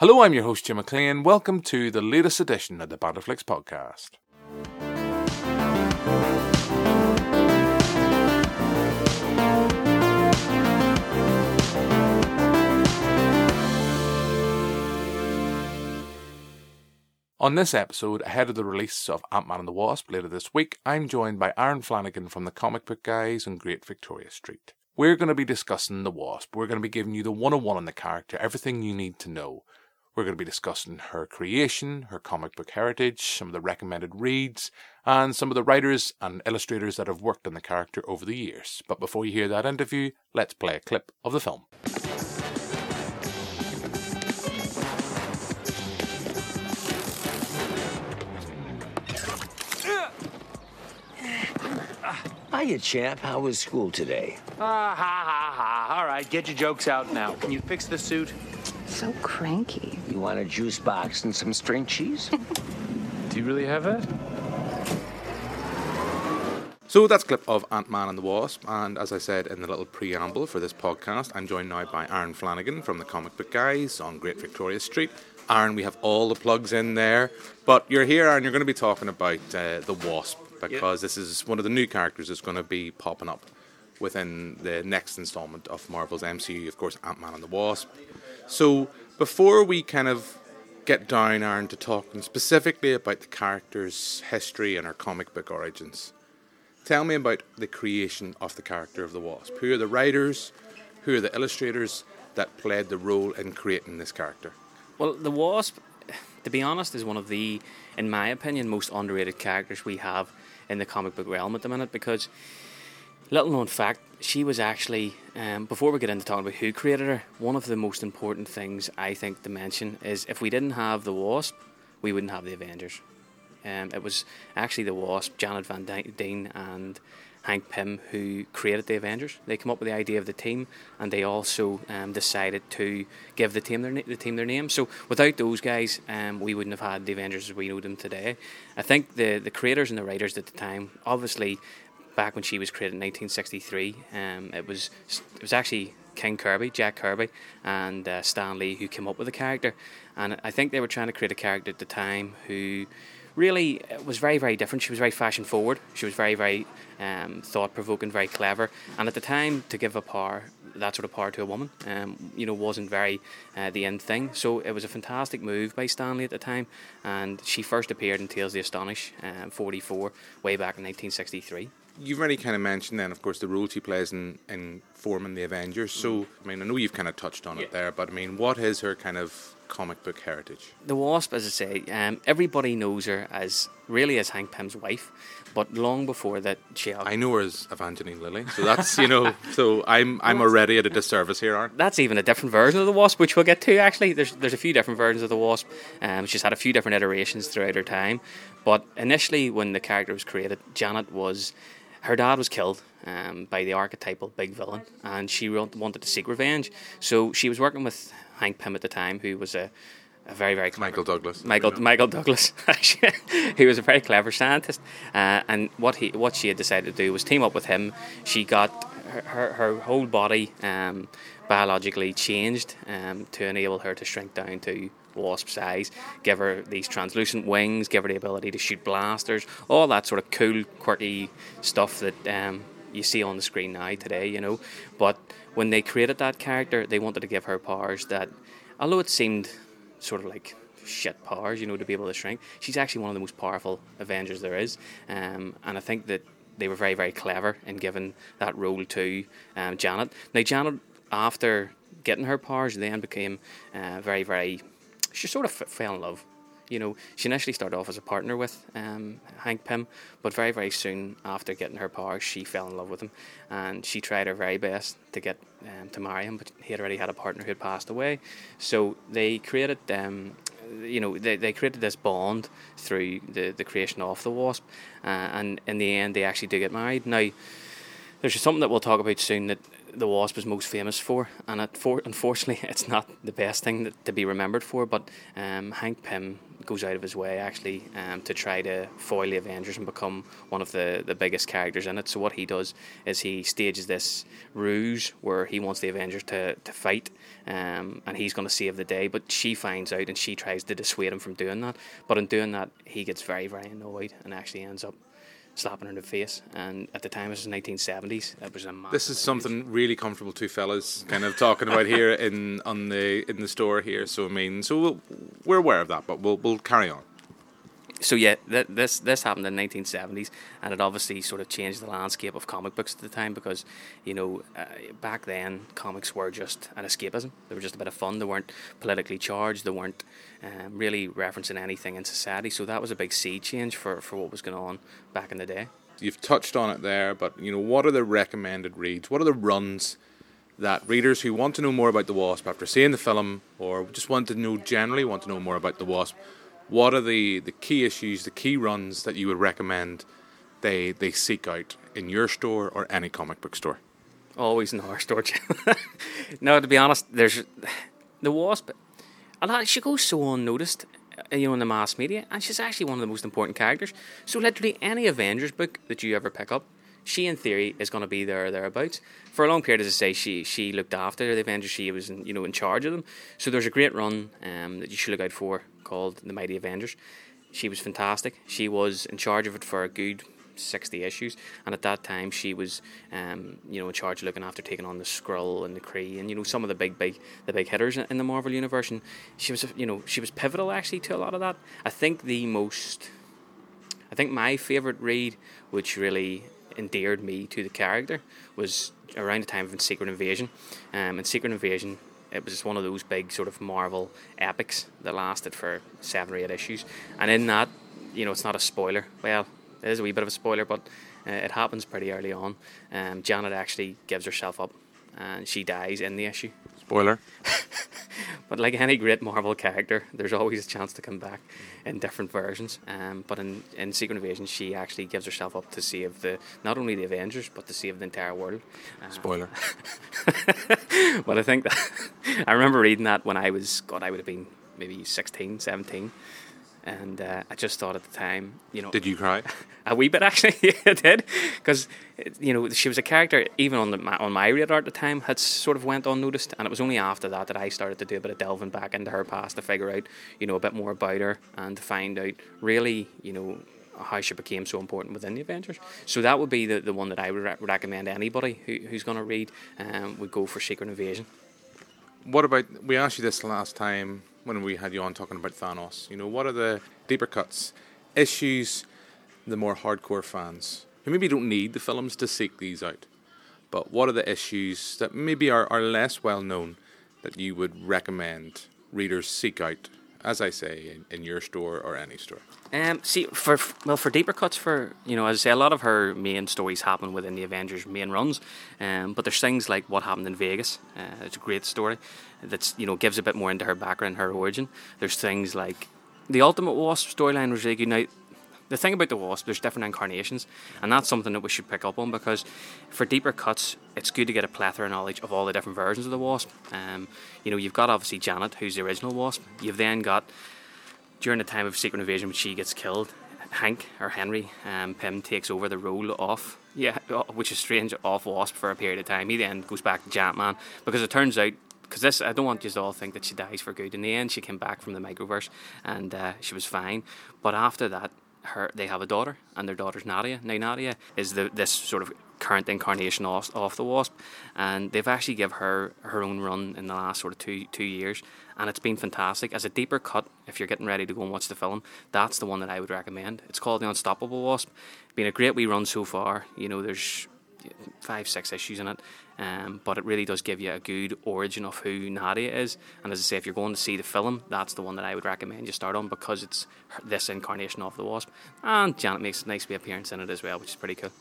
Hello, I'm your host, Jim McLean. Welcome to the latest edition of the Banterflix podcast. On this episode, ahead of the release of Ant Man and the Wasp later this week, I'm joined by Aaron Flanagan from the Comic Book Guys on Great Victoria Street. We're going to be discussing the Wasp. We're going to be giving you the 101 on the character, everything you need to know. We're going to be discussing her creation, her comic book heritage, some of the recommended reads, and some of the writers and illustrators that have worked on the character over the years. But before you hear that interview, let's play a clip of the film. Hiya, champ. How was school today? Ah, ha, ha, ha. All right, get your jokes out now. Can you fix the suit? So cranky. You want a juice box and some string cheese? Do you really have that? So that's a clip of Ant Man and the Wasp, and as I said in the little preamble for this podcast, I'm joined now by Aaron Flanagan from the Comic Book Guys on Great Victoria Street. Aaron, we have all the plugs in there, but you're here, Aaron. You're going to be talking about uh, the Wasp because this is one of the new characters that's going to be popping up within the next installment of Marvel's MCU. Of course, Ant Man and the Wasp. So before we kind of get down, Aaron, to talking specifically about the character's history and her comic book origins, tell me about the creation of the character of the Wasp. Who are the writers? Who are the illustrators that played the role in creating this character? Well, the Wasp, to be honest, is one of the, in my opinion, most underrated characters we have in the comic book realm at the minute because, little known fact, she was actually, um, before we get into talking about who created her, one of the most important things I think to mention is if we didn't have the Wasp, we wouldn't have the Avengers. Um, it was actually the Wasp, Janet Van Dyne, and Hank Pym who created the Avengers. They came up with the idea of the team, and they also um, decided to give the team their the team their name. So without those guys, um, we wouldn't have had the Avengers as we know them today. I think the the creators and the writers at the time, obviously, back when she was created in 1963, um, it was it was actually King Kirby, Jack Kirby, and uh, Stan Lee who came up with the character, and I think they were trying to create a character at the time who really was very, very different. She was very fashion forward. She was very, very um, thought provoking, very clever. And at the time, to give a power, that sort of power to a woman, um, you know, wasn't very uh, the end thing. So it was a fantastic move by Stan Lee at the time. And she first appeared in Tales of the Astonish, um, 44, way back in 1963 you've already kind of mentioned then, of course, the role she plays in, in forming the Avengers. So, I mean, I know you've kind of touched on yeah. it there, but I mean, what is her kind of comic book heritage? The Wasp, as I say, um, everybody knows her as really as Hank Pym's wife, but long before that, she. I know her as Evangeline Lilly, so that's you know, so I'm I'm already at a disservice here, aren't? That's even a different version of the Wasp, which we'll get to. Actually, there's there's a few different versions of the Wasp. Um, she's had a few different iterations throughout her time, but initially, when the character was created, Janet was her dad was killed um, by the archetypal big villain, and she wanted to seek revenge. So she was working with Hank Pym at the time, who was a, a very very clever, Michael Douglas. Michael Michael Douglas, he was a very clever scientist, uh, and what he what she had decided to do was team up with him. She got her her, her whole body um, biologically changed um, to enable her to shrink down to wasp size, give her these translucent wings, give her the ability to shoot blasters, all that sort of cool, quirky stuff that um, you see on the screen now today, you know. But when they created that character, they wanted to give her powers that, although it seemed sort of like shit powers, you know, to be able to shrink, she's actually one of the most powerful Avengers there is. Um, and I think that they were very, very clever in giving that role to um, Janet. Now, Janet, after getting her powers, then became uh, very, very she sort of f- fell in love. You know, she initially started off as a partner with um, Hank Pym, but very, very soon after getting her powers, she fell in love with him, and she tried her very best to get um, to marry him, but he had already had a partner who had passed away. So they created, um, you know, they, they created this bond through the, the creation of the Wasp, uh, and in the end, they actually do get married. Now, there's something that we'll talk about soon that the Wasp is most famous for, and it, for, unfortunately, it's not the best thing that, to be remembered for. But um, Hank Pym goes out of his way actually um, to try to foil the Avengers and become one of the, the biggest characters in it. So what he does is he stages this ruse where he wants the Avengers to, to fight, um, and he's going to save the day. But she finds out and she tries to dissuade him from doing that. But in doing that, he gets very very annoyed and actually ends up slapping her in the face. And at the time, it was 1970s. That was a This is something really comfortable two fellas kind of talking about here in on the in the store here. So I mean, so we'll, we're aware of that, but we'll we'll carry on so yeah, th- this this happened in the 1970s, and it obviously sort of changed the landscape of comic books at the time because, you know, uh, back then comics were just an escapism. They were just a bit of fun. They weren't politically charged. They weren't um, really referencing anything in society. So that was a big sea change for, for what was going on back in the day. You've touched on it there, but you know, what are the recommended reads? What are the runs? that readers who want to know more about the Wasp after seeing the film or just want to know generally want to know more about the Wasp what are the, the key issues, the key runs that you would recommend they they seek out in your store or any comic book store? Always in our store. no, to be honest, there's the Wasp. A lot she goes so unnoticed, uh, you know, in the mass media, and she's actually one of the most important characters. So literally any Avengers book that you ever pick up, she in theory is going to be there or thereabouts for a long period. As I say, she she looked after the Avengers. She was in, you know in charge of them. So there's a great run um, that you should look out for called The Mighty Avengers. She was fantastic. She was in charge of it for a good 60 issues and at that time she was um, you know in charge of looking after taking on the Skrull and the Kree and you know some of the big big the big hitters in the Marvel universe and she was you know she was pivotal actually to a lot of that I think the most I think my favorite read which really endeared me to the character was around the time of Secret Invasion um, and Secret Invasion it was one of those big sort of Marvel epics that lasted for seven or eight issues. And in that, you know, it's not a spoiler. Well, it is a wee bit of a spoiler, but uh, it happens pretty early on. Um, Janet actually gives herself up, and she dies in the issue. Spoiler. but like any great Marvel character, there's always a chance to come back in different versions. Um, but in, in Secret Invasion, she actually gives herself up to save the not only the Avengers, but to save the entire world. Uh, Spoiler. but I think that I remember reading that when I was, God, I would have been maybe 16, 17 and uh, I just thought at the time, you know, did you cry? A wee bit actually, I did, because you know she was a character even on the on my radar at the time had sort of went unnoticed, and it was only after that that I started to do a bit of delving back into her past to figure out, you know, a bit more about her and to find out really, you know, how she became so important within the Avengers. So that would be the, the one that I would re- recommend anybody who, who's going to read um, would go for Secret Invasion. What about we asked you this last time when we had you on talking about Thanos. You know, what are the deeper cuts, issues, the more hardcore fans who maybe don't need the films to seek these out, but what are the issues that maybe are, are less well known that you would recommend readers seek out as I say, in, in your store or any store? Um, see, for well, for deeper cuts, for you know, as I say, a lot of her main stories happen within the Avengers main runs. Um, but there's things like what happened in Vegas. Uh, it's a great story that's you know gives a bit more into her background, her origin. There's things like the Ultimate Wasp storyline was really good. Now, the thing about the wasp, there's different incarnations, and that's something that we should pick up on because for deeper cuts, it's good to get a plethora of knowledge of all the different versions of the wasp. Um, you know, you've got obviously Janet, who's the original wasp. You've then got during the time of Secret Invasion when she gets killed, Hank or Henry um, Pym takes over the role off, yeah, which is strange, off Wasp for a period of time. He then goes back to Giant Man because it turns out because this I don't want you to all think that she dies for good. In the end, she came back from the microverse and uh, she was fine. But after that, her they have a daughter, and their daughter's Nadia. Now Nadia is the this sort of current incarnation of, of the Wasp, and they've actually give her her own run in the last sort of two two years, and it's been fantastic. As a deeper cut, if you're getting ready to go and watch the film, that's the one that I would recommend. It's called The Unstoppable Wasp. Been a great wee run so far. You know, there's five, six issues in it. Um, but it really does give you a good origin of who Nadia is. And as I say, if you're going to see the film, that's the one that I would recommend you start on because it's this incarnation of the Wasp. And Janet makes a nice wee appearance in it as well, which is pretty cool.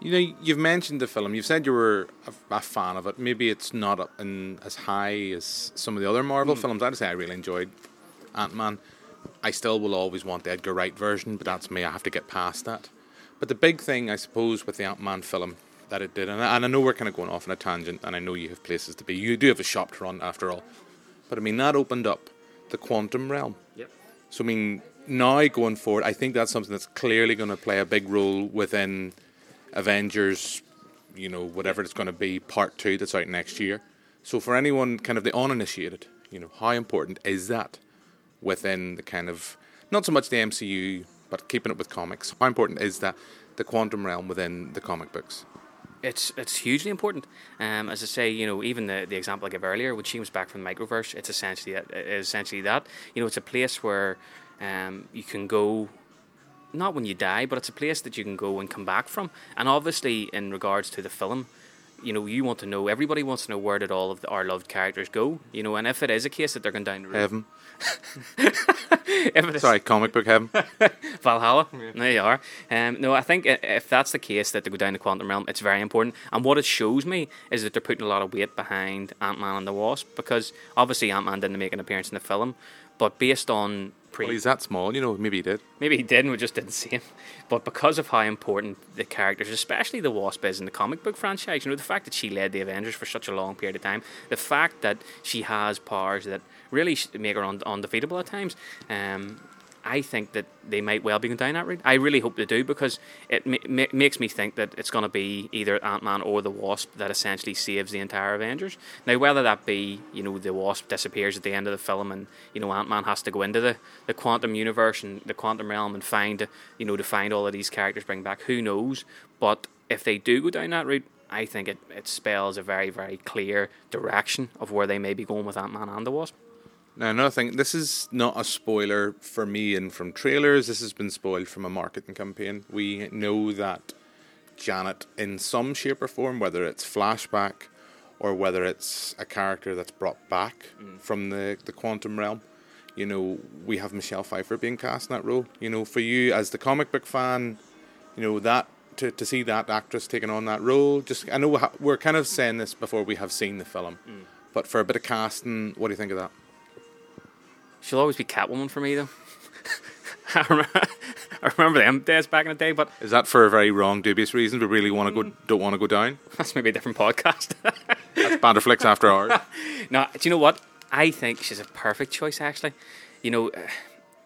You know, you've mentioned the film. You've said you were a, a fan of it. Maybe it's not in, as high as some of the other Marvel mm. films. I'd say I really enjoyed Ant Man. I still will always want the Edgar Wright version, but that's me. I have to get past that. But the big thing, I suppose, with the Ant Man film that it did. And I, and I know we're kind of going off on a tangent, and I know you have places to be. You do have a shop to run, after all. But I mean, that opened up the quantum realm. Yep. So I mean, now going forward, I think that's something that's clearly going to play a big role within Avengers. You know, whatever it's going to be, part two that's out next year. So for anyone kind of the uninitiated, you know, how important is that within the kind of not so much the MCU, but keeping it with comics? How important is that the quantum realm within the comic books? It's it's hugely important. Um, as I say, you know, even the, the example I gave earlier, when she was back from the microverse, it's essentially that, essentially that. You know, it's a place where um, you can go, not when you die, but it's a place that you can go and come back from. And obviously, in regards to the film, you know, you want to know. Everybody wants to know where did all of the, our loved characters go. You know, and if it is a case that they're going down the road, Heaven. if it is, Sorry, comic book heaven. Valhalla. There you are. Um, no, I think if that's the case that they go down the quantum realm, it's very important. And what it shows me is that they're putting a lot of weight behind Ant Man and the Wasp because obviously Ant Man didn't make an appearance in the film, but based on pre, well, he's that small, you know. Maybe he did. maybe he did and we just didn't see him. But because of how important the characters, especially the Wasp, is in the comic book franchise, you know, the fact that she led the Avengers for such a long period of time, the fact that she has powers that really make her un- undefeatable at times, um, I think that they might well be going down that route. I really hope they do because it ma- ma- makes me think that it's going to be either Ant Man or the Wasp that essentially saves the entire Avengers. Now, whether that be, you know, the Wasp disappears at the end of the film and, you know, Ant Man has to go into the, the quantum universe and the quantum realm and find, you know, to find all of these characters, bring back, who knows? But if they do go down that route, I think it, it spells a very, very clear direction of where they may be going with Ant Man and the Wasp. Now, another thing, this is not a spoiler for me and from trailers. This has been spoiled from a marketing campaign. We know that Janet, in some shape or form, whether it's flashback or whether it's a character that's brought back mm. from the, the quantum realm, you know, we have Michelle Pfeiffer being cast in that role. You know, for you as the comic book fan, you know, that to, to see that actress taking on that role, just I know ha- we're kind of saying this before we have seen the film, mm. but for a bit of casting, what do you think of that? She'll always be Catwoman for me, though. I, remember, I remember them days back in the day, but Is that for a very wrong, dubious reason? We really want to go, don't want to go down. that's maybe a different podcast. That's Banterflix after hours. no, do you know what? I think she's a perfect choice, actually. You know, uh,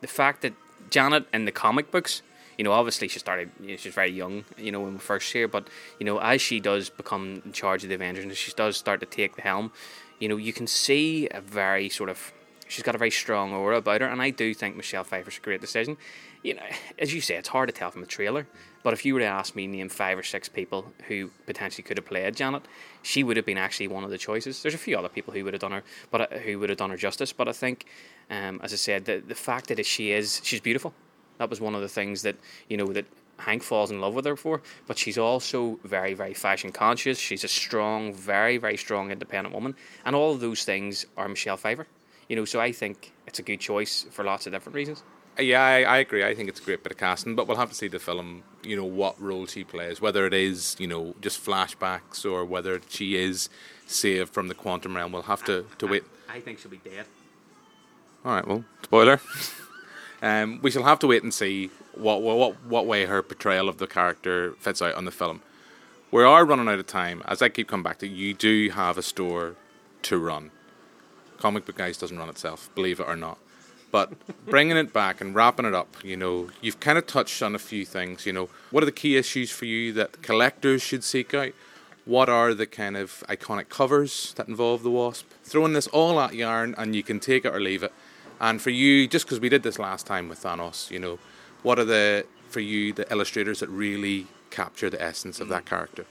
the fact that Janet in the comic books, you know, obviously she started, you know, she's very young, you know, when we first see her, but, you know, as she does become in charge of the Avengers and she does start to take the helm, you know, you can see a very sort of, she's got a very strong aura about her, and I do think Michelle Pfeiffer's a great decision. You know, as you say, it's hard to tell from the trailer, but if you were to ask me name five or six people who potentially could have played Janet, she would have been actually one of the choices. There's a few other people who would have done her, but uh, who would have done her justice. But I think, um, as I said, the the fact that she is, she's beautiful. That was one of the things that you know that Hank falls in love with her for. But she's also very, very fashion conscious. She's a strong, very, very strong, independent woman, and all of those things are Michelle Pfeiffer. You know, so I think it's a good choice for lots of different reasons. Yeah, I, I agree. I think it's a great bit of casting, but we'll have to see the film, you know, what role she plays, whether it is, you know, just flashbacks or whether she is saved from the quantum realm. We'll have to, to wait. I think she'll be dead. All right, well, spoiler. um, we shall have to wait and see what, what what way her portrayal of the character fits out on the film. We are running out of time. As I keep coming back to, you do have a store to run. Comic Book Guys doesn't run itself, believe it or not. But bringing it back and wrapping it up, you know, you've kind of touched on a few things. You know, what are the key issues for you that collectors should seek out? What are the kind of iconic covers that involve the Wasp? Throwing this all at yarn, and you can take it or leave it. And for you, just because we did this last time with Thanos, you know, what are the for you the illustrators that really capture the essence of that mm. character?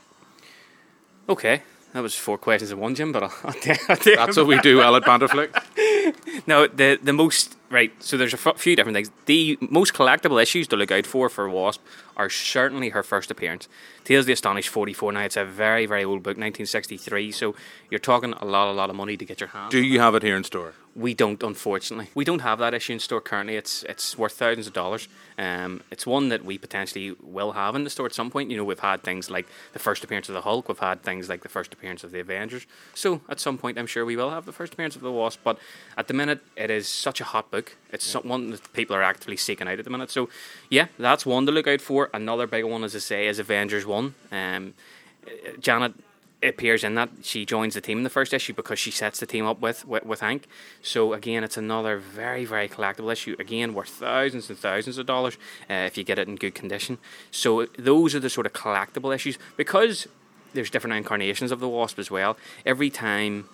Okay, that was four questions in one, Jim. But I'll, I'll, I'll That's what we do well at Banterflix. No, the the most right. So there's a f- few different things. The most collectible issues to look out for for Wasp are certainly her first appearance. Tales of the Astonished 44. Now it's a very very old book, 1963. So you're talking a lot a lot of money to get your hands. Do you have it here in store? We don't, unfortunately. We don't have that issue in store currently. It's it's worth thousands of dollars. Um, it's one that we potentially will have in the store at some point. You know, we've had things like the first appearance of the Hulk. We've had things like the first appearance of the Avengers. So at some point, I'm sure we will have the first appearance of the Wasp. But at the minute, it is such a hot book. It's some- one that people are actively seeking out at the minute. So yeah, that's one to look out for. Another big one, as I say, is Avengers One. Um, Janet appears in that. She joins the team in the first issue because she sets the team up with, with, with Hank. So again, it's another very, very collectible issue. Again, worth thousands and thousands of dollars uh, if you get it in good condition. So those are the sort of collectible issues because there's different incarnations of the Wasp as well. Every time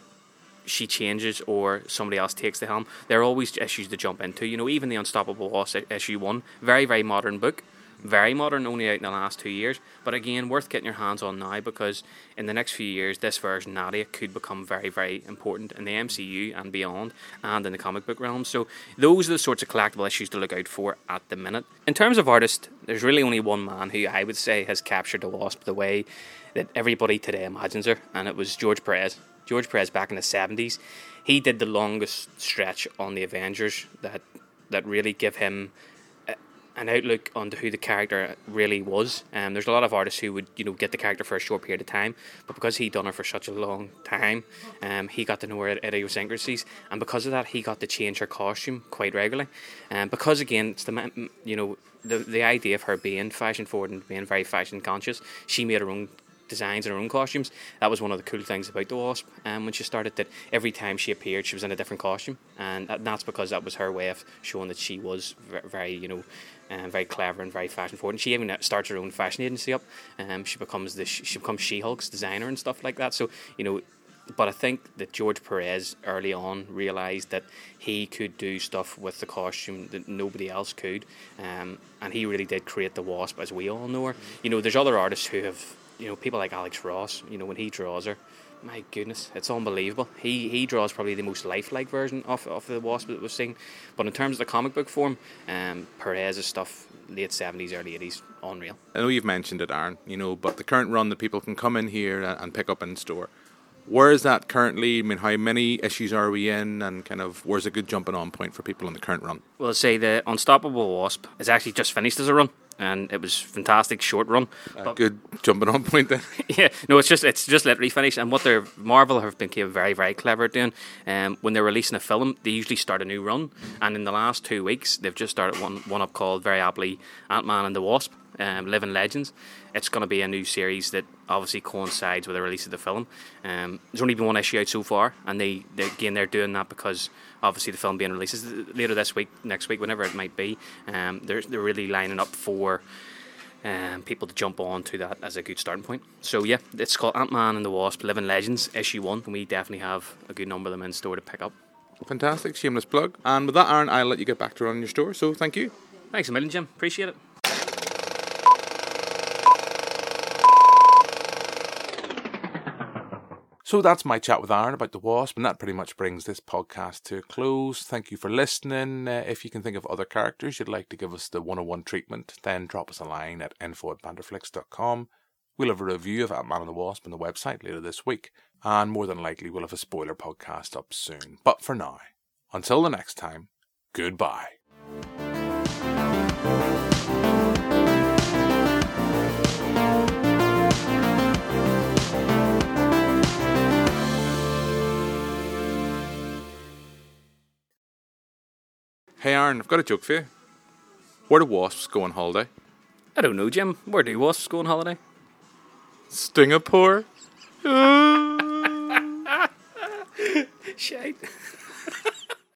she changes or somebody else takes the helm, there are always issues to jump into. You know, even the Unstoppable i- issue one, very very modern book, very modern, only out in the last two years. But again, worth getting your hands on now because in the next few years, this version Nadia could become very very important in the MCU and beyond, and in the comic book realm. So those are the sorts of collectible issues to look out for at the minute. In terms of artist, there's really only one man who I would say has captured the Wasp the way that everybody today imagines her, and it was George Perez. George Perez back in the seventies, he did the longest stretch on the Avengers that that really give him a- an outlook onto who the character really was. Um, there's a lot of artists who would you know get the character for a short period of time, but because he'd done it for such a long time, um, he got to know her idiosyncrasies, and because of that, he got to change her costume quite regularly. Um, because again, it's the you know the the idea of her being fashion forward and being very fashion conscious, she made her own designs and her own costumes. That was one of the cool things about the Wasp. Um, when she started, that every time she appeared, she was in a different costume, and that, that's because that was her way of showing that she was very, you know, um, very clever and very fashion forward. And she even uh, starts her own fashion agency up. Um, she becomes the she becomes She Hulk's designer and stuff like that. So you know. But I think that George Perez early on realized that he could do stuff with the costume that nobody else could, um, and he really did create the Wasp as we all know her. You know, there's other artists who have you know, people like Alex Ross, you know, when he draws her, my goodness, it's unbelievable. He he draws probably the most lifelike version of, of the Wasp that we've seen. But in terms of the comic book form, um, Perez's stuff, late 70s, early 80s, unreal. I know you've mentioned it, Aaron, you know, but the current run that people can come in here and, and pick up in store, where is that currently? I mean, how many issues are we in, and kind of where's a good jumping on point for people in the current run? Well, say the Unstoppable Wasp is actually just finished as a run. And it was fantastic short run. A good jumping on point then. yeah, no, it's just it's just literally finished. And what they're Marvel have been very very clever at doing. Um, when they're releasing a film, they usually start a new run, and in the last two weeks, they've just started one one up called very aptly Ant Man and the Wasp, um, Living Legends. It's going to be a new series that obviously coincides with the release of the film. Um, there's only been one issue out so far, and they, they again they're doing that because obviously the film being released later this week, next week, whenever it might be. Um, they're they're really lining up for um, people to jump on to that as a good starting point. So yeah, it's called Ant Man and the Wasp: Living Legends issue one, and we definitely have a good number of them in store to pick up. Fantastic, shameless plug. And with that, Aaron, I'll let you get back to running your store. So thank you. Thanks a million, Jim. Appreciate it. So that's my chat with Aaron about the Wasp, and that pretty much brings this podcast to a close. Thank you for listening. Uh, if you can think of other characters you'd like to give us the 101 treatment, then drop us a line at info at. We'll have a review of Ant-Man and the Wasp on the website later this week, and more than likely we'll have a spoiler podcast up soon. But for now, until the next time, goodbye. Hey Aaron, I've got a joke for you. Where do wasps go on holiday? I don't know, Jim. Where do wasps go on holiday? Singapore. Shite.